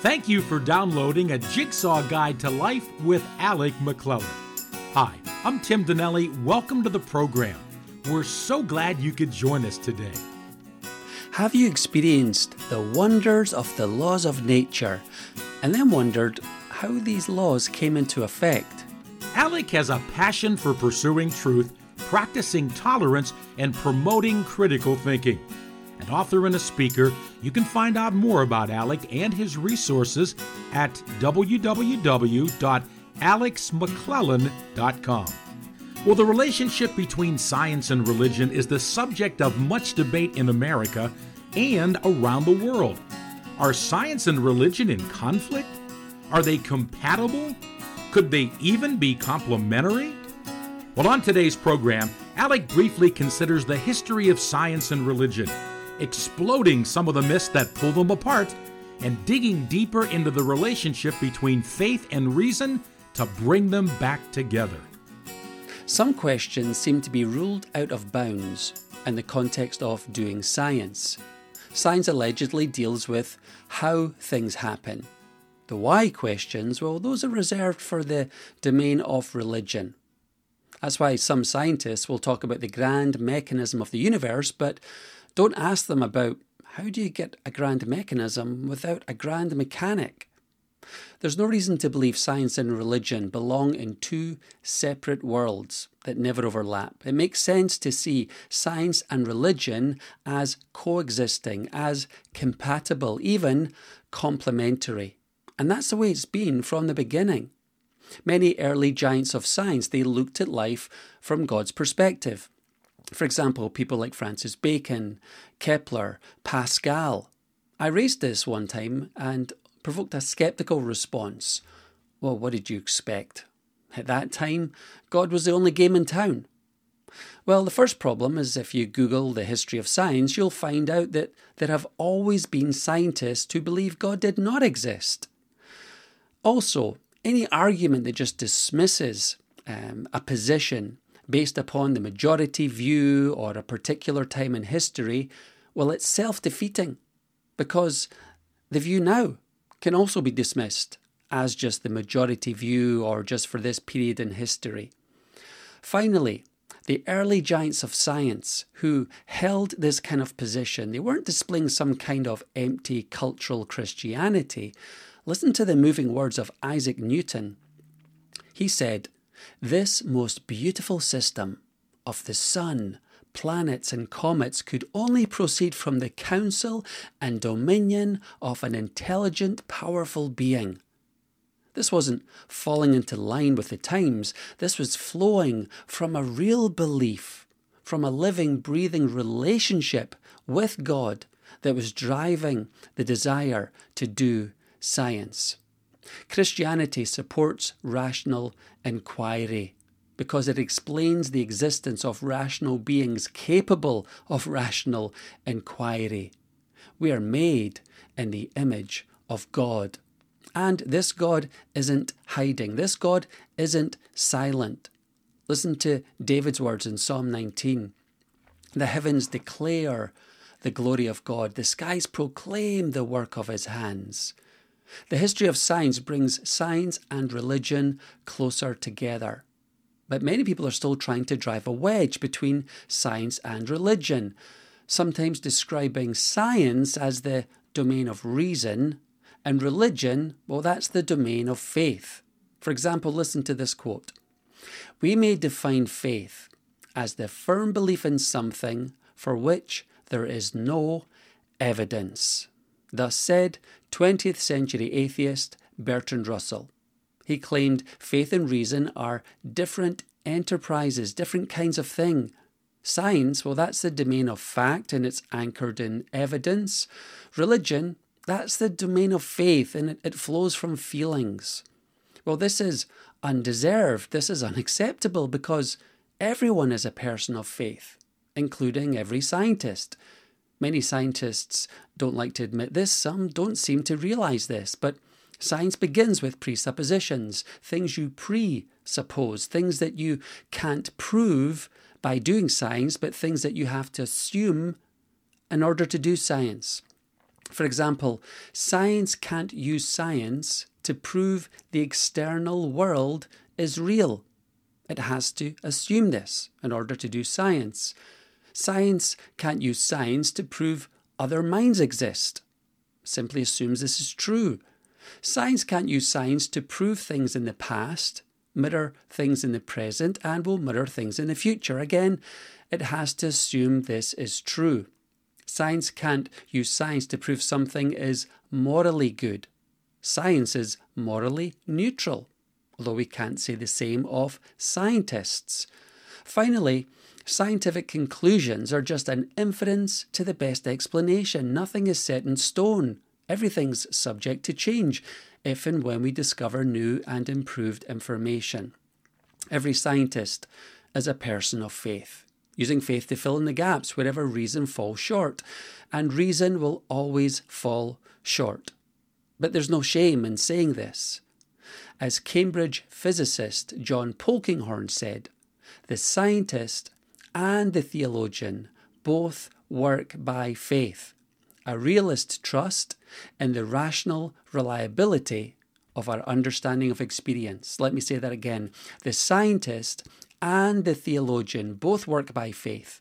Thank you for downloading a jigsaw guide to life with Alec McClellan. Hi, I'm Tim Donnelly. Welcome to the program. We're so glad you could join us today. Have you experienced the wonders of the laws of nature and then wondered how these laws came into effect? Alec has a passion for pursuing truth, practicing tolerance, and promoting critical thinking an author and a speaker. You can find out more about Alec and his resources at www.alecmcclellan.com. Well, the relationship between science and religion is the subject of much debate in America and around the world. Are science and religion in conflict? Are they compatible? Could they even be complementary? Well, on today's program, Alec briefly considers the history of science and religion exploding some of the myths that pull them apart, and digging deeper into the relationship between faith and reason to bring them back together. Some questions seem to be ruled out of bounds in the context of doing science. Science allegedly deals with how things happen. The why questions, well, those are reserved for the domain of religion. That's why some scientists will talk about the grand mechanism of the universe, but don't ask them about how do you get a grand mechanism without a grand mechanic? There's no reason to believe science and religion belong in two separate worlds that never overlap. It makes sense to see science and religion as coexisting, as compatible, even complementary. And that's the way it's been from the beginning. Many early giants of science, they looked at life from God's perspective. For example, people like Francis Bacon, Kepler, Pascal. I raised this one time and provoked a skeptical response. Well, what did you expect? At that time, God was the only game in town. Well, the first problem is if you Google the history of science, you'll find out that there have always been scientists who believe God did not exist. Also, any argument that just dismisses um, a position based upon the majority view or a particular time in history, well, it's self defeating because the view now can also be dismissed as just the majority view or just for this period in history. Finally, the early giants of science who held this kind of position, they weren't displaying some kind of empty cultural Christianity. Listen to the moving words of Isaac Newton. He said, this most beautiful system of the sun, planets, and comets could only proceed from the counsel and dominion of an intelligent, powerful being. This wasn't falling into line with the times, this was flowing from a real belief, from a living, breathing relationship with God that was driving the desire to do science. Christianity supports rational inquiry because it explains the existence of rational beings capable of rational inquiry. We are made in the image of God. And this God isn't hiding, this God isn't silent. Listen to David's words in Psalm 19 The heavens declare the glory of God, the skies proclaim the work of his hands. The history of science brings science and religion closer together. But many people are still trying to drive a wedge between science and religion, sometimes describing science as the domain of reason and religion, well, that's the domain of faith. For example, listen to this quote We may define faith as the firm belief in something for which there is no evidence. Thus said 20th century atheist Bertrand Russell. He claimed faith and reason are different enterprises, different kinds of thing. Science, well, that's the domain of fact and it's anchored in evidence. Religion, that's the domain of faith and it, it flows from feelings. Well, this is undeserved. This is unacceptable because everyone is a person of faith, including every scientist. Many scientists don't like to admit this, some don't seem to realize this, but science begins with presuppositions, things you presuppose, things that you can't prove by doing science, but things that you have to assume in order to do science. For example, science can't use science to prove the external world is real. It has to assume this in order to do science. Science can't use science to prove other minds exist. Simply assumes this is true. Science can't use science to prove things in the past, mirror things in the present, and will mirror things in the future. Again, it has to assume this is true. Science can't use science to prove something is morally good. Science is morally neutral, although we can't say the same of scientists. Finally, scientific conclusions are just an inference to the best explanation. Nothing is set in stone. Everything's subject to change if and when we discover new and improved information. Every scientist is a person of faith using faith to fill in the gaps wherever reason falls short. And reason will always fall short. But there's no shame in saying this. As Cambridge physicist John Polkinghorne said, the scientist and the theologian both work by faith, a realist trust in the rational reliability of our understanding of experience. Let me say that again. The scientist and the theologian both work by faith,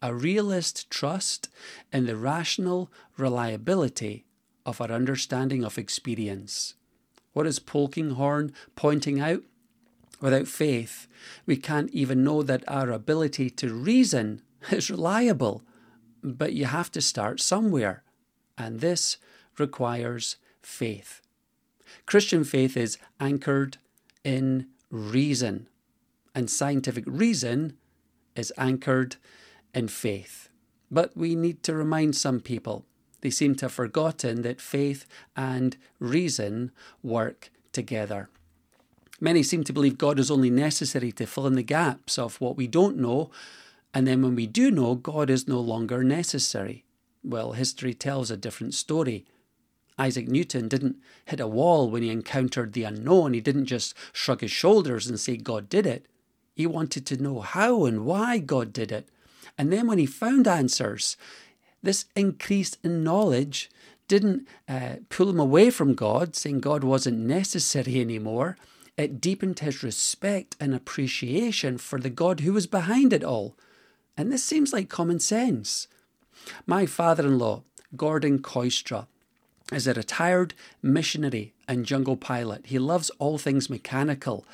a realist trust in the rational reliability of our understanding of experience. What is Polkinghorne pointing out? Without faith, we can't even know that our ability to reason is reliable. But you have to start somewhere, and this requires faith. Christian faith is anchored in reason and scientific reason is anchored in faith. But we need to remind some people. They seem to have forgotten that faith and reason work together. Many seem to believe God is only necessary to fill in the gaps of what we don't know, and then when we do know, God is no longer necessary. Well, history tells a different story. Isaac Newton didn't hit a wall when he encountered the unknown. He didn't just shrug his shoulders and say God did it. He wanted to know how and why God did it. And then when he found answers, this increase in knowledge didn't uh, pull him away from God, saying God wasn't necessary anymore. It deepened his respect and appreciation for the God who was behind it all. And this seems like common sense. My father in law, Gordon Kooistra, is a retired missionary and jungle pilot. He loves all things mechanical.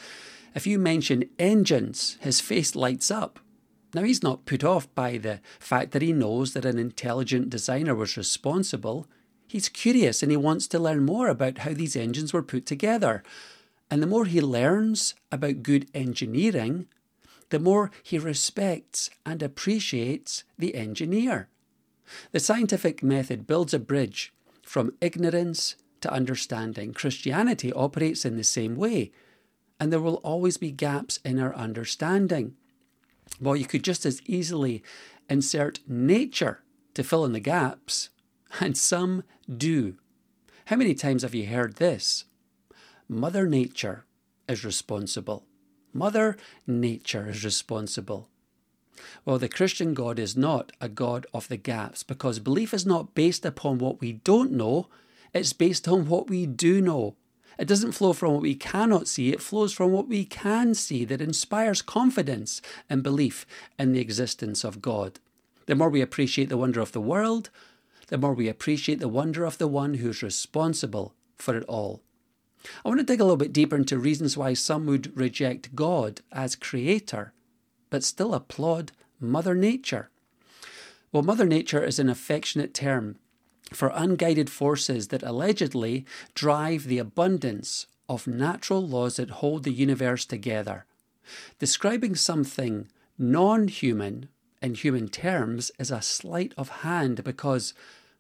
If you mention engines, his face lights up. Now, he's not put off by the fact that he knows that an intelligent designer was responsible. He's curious and he wants to learn more about how these engines were put together. And the more he learns about good engineering, the more he respects and appreciates the engineer. The scientific method builds a bridge from ignorance to understanding. Christianity operates in the same way and there will always be gaps in our understanding. Well, you could just as easily insert nature to fill in the gaps, and some do. How many times have you heard this? Mother Nature is responsible. Mother Nature is responsible. Well, the Christian God is not a God of the gaps because belief is not based upon what we don't know, it's based on what we do know. It doesn't flow from what we cannot see, it flows from what we can see that inspires confidence and belief in the existence of God. The more we appreciate the wonder of the world, the more we appreciate the wonder of the one who's responsible for it all. I want to dig a little bit deeper into reasons why some would reject God as creator, but still applaud Mother Nature. Well, Mother Nature is an affectionate term for unguided forces that allegedly drive the abundance of natural laws that hold the universe together. Describing something non human in human terms is a sleight of hand because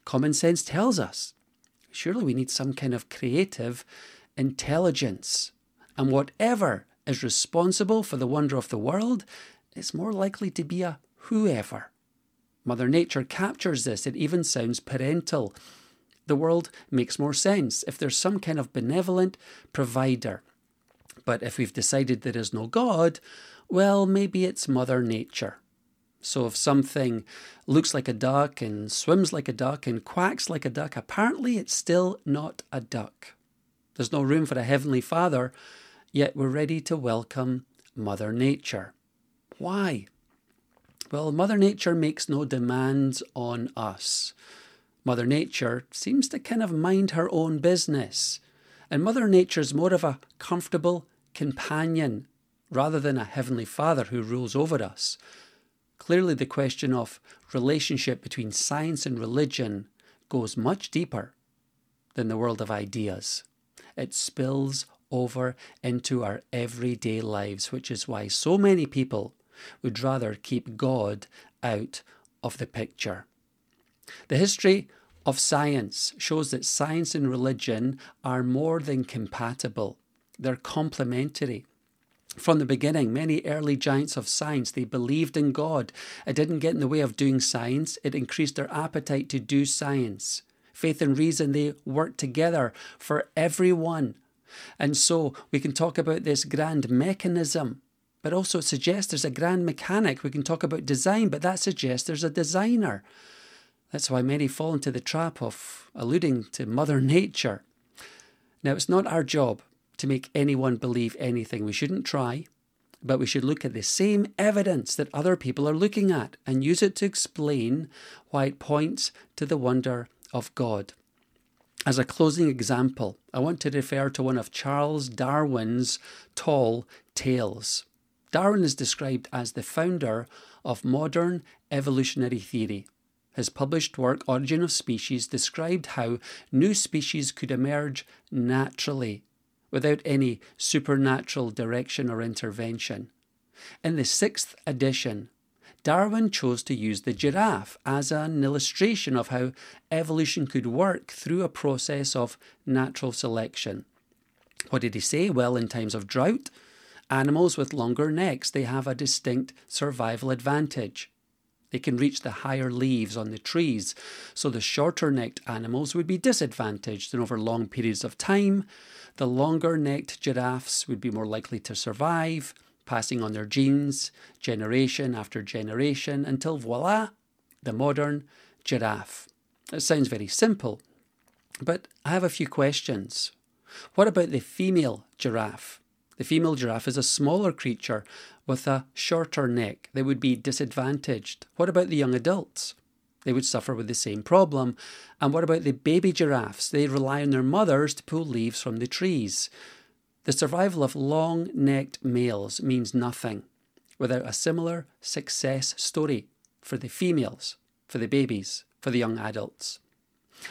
common sense tells us surely we need some kind of creative intelligence. And whatever is responsible for the wonder of the world is more likely to be a whoever. Mother Nature captures this. It even sounds parental. The world makes more sense if there's some kind of benevolent provider. But if we've decided there is no God, well, maybe it's Mother Nature. So if something looks like a duck and swims like a duck and quacks like a duck, apparently it's still not a duck. There's no room for a Heavenly Father, yet we're ready to welcome Mother Nature. Why? Well, Mother Nature makes no demands on us. Mother Nature seems to kind of mind her own business. And Mother Nature's more of a comfortable companion rather than a Heavenly Father who rules over us. Clearly, the question of relationship between science and religion goes much deeper than the world of ideas. It spills over into our everyday lives, which is why so many people would rather keep God out of the picture. The history of science shows that science and religion are more than compatible, they're complementary. From the beginning, many early giants of science, they believed in God. It didn't get in the way of doing science, it increased their appetite to do science. Faith and reason, they work together for everyone. And so we can talk about this grand mechanism, but also it suggests there's a grand mechanic. We can talk about design, but that suggests there's a designer. That's why many fall into the trap of alluding to Mother Nature. Now, it's not our job to make anyone believe anything. We shouldn't try, but we should look at the same evidence that other people are looking at and use it to explain why it points to the wonder of God. As a closing example, I want to refer to one of Charles Darwin's tall tales. Darwin is described as the founder of modern evolutionary theory. His published work, Origin of Species, described how new species could emerge naturally without any supernatural direction or intervention. In the sixth edition, Darwin chose to use the giraffe as an illustration of how evolution could work through a process of natural selection. What did he say? Well, in times of drought, animals with longer necks, they have a distinct survival advantage. They can reach the higher leaves on the trees, so the shorter necked animals would be disadvantaged, and over long periods of time, the longer necked giraffes would be more likely to survive, passing on their genes generation after generation until voila, the modern giraffe. It sounds very simple, but I have a few questions. What about the female giraffe? The female giraffe is a smaller creature with a shorter neck. They would be disadvantaged. What about the young adults? They would suffer with the same problem. And what about the baby giraffes? They rely on their mothers to pull leaves from the trees. The survival of long necked males means nothing without a similar success story for the females, for the babies, for the young adults.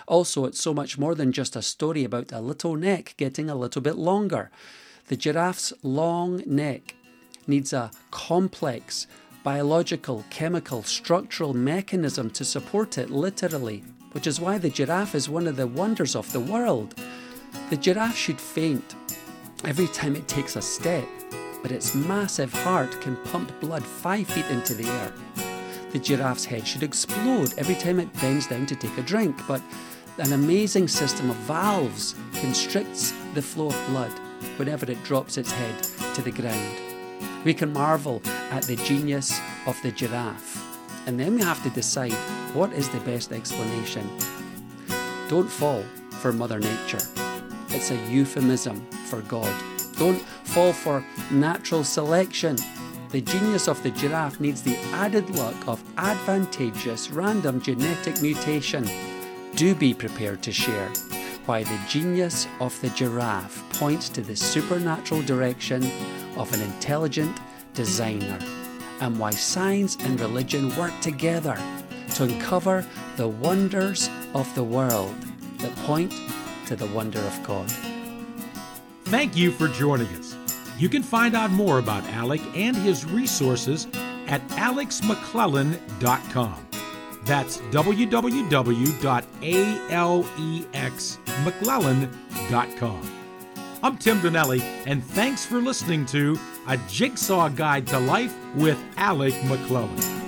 Also, it's so much more than just a story about a little neck getting a little bit longer. The giraffe's long neck needs a complex biological, chemical, structural mechanism to support it literally, which is why the giraffe is one of the wonders of the world. The giraffe should faint every time it takes a step, but its massive heart can pump blood five feet into the air. The giraffe's head should explode every time it bends down to take a drink, but an amazing system of valves constricts the flow of blood whenever it drops its head to the ground. We can marvel at the genius of the giraffe, and then we have to decide what is the best explanation. Don't fall for Mother Nature. It's a euphemism for God. Don't fall for natural selection. The genius of the giraffe needs the added luck of advantageous random genetic mutation. Do be prepared to share why the genius of the giraffe points to the supernatural direction of an intelligent designer, and why science and religion work together to uncover the wonders of the world that point to the wonder of God. Thank you for joining us. You can find out more about Alec and his resources at alexmcclellan.com. That's www.alexmcclellan.com. I'm Tim Donnelly, and thanks for listening to A Jigsaw Guide to Life with Alec McClellan.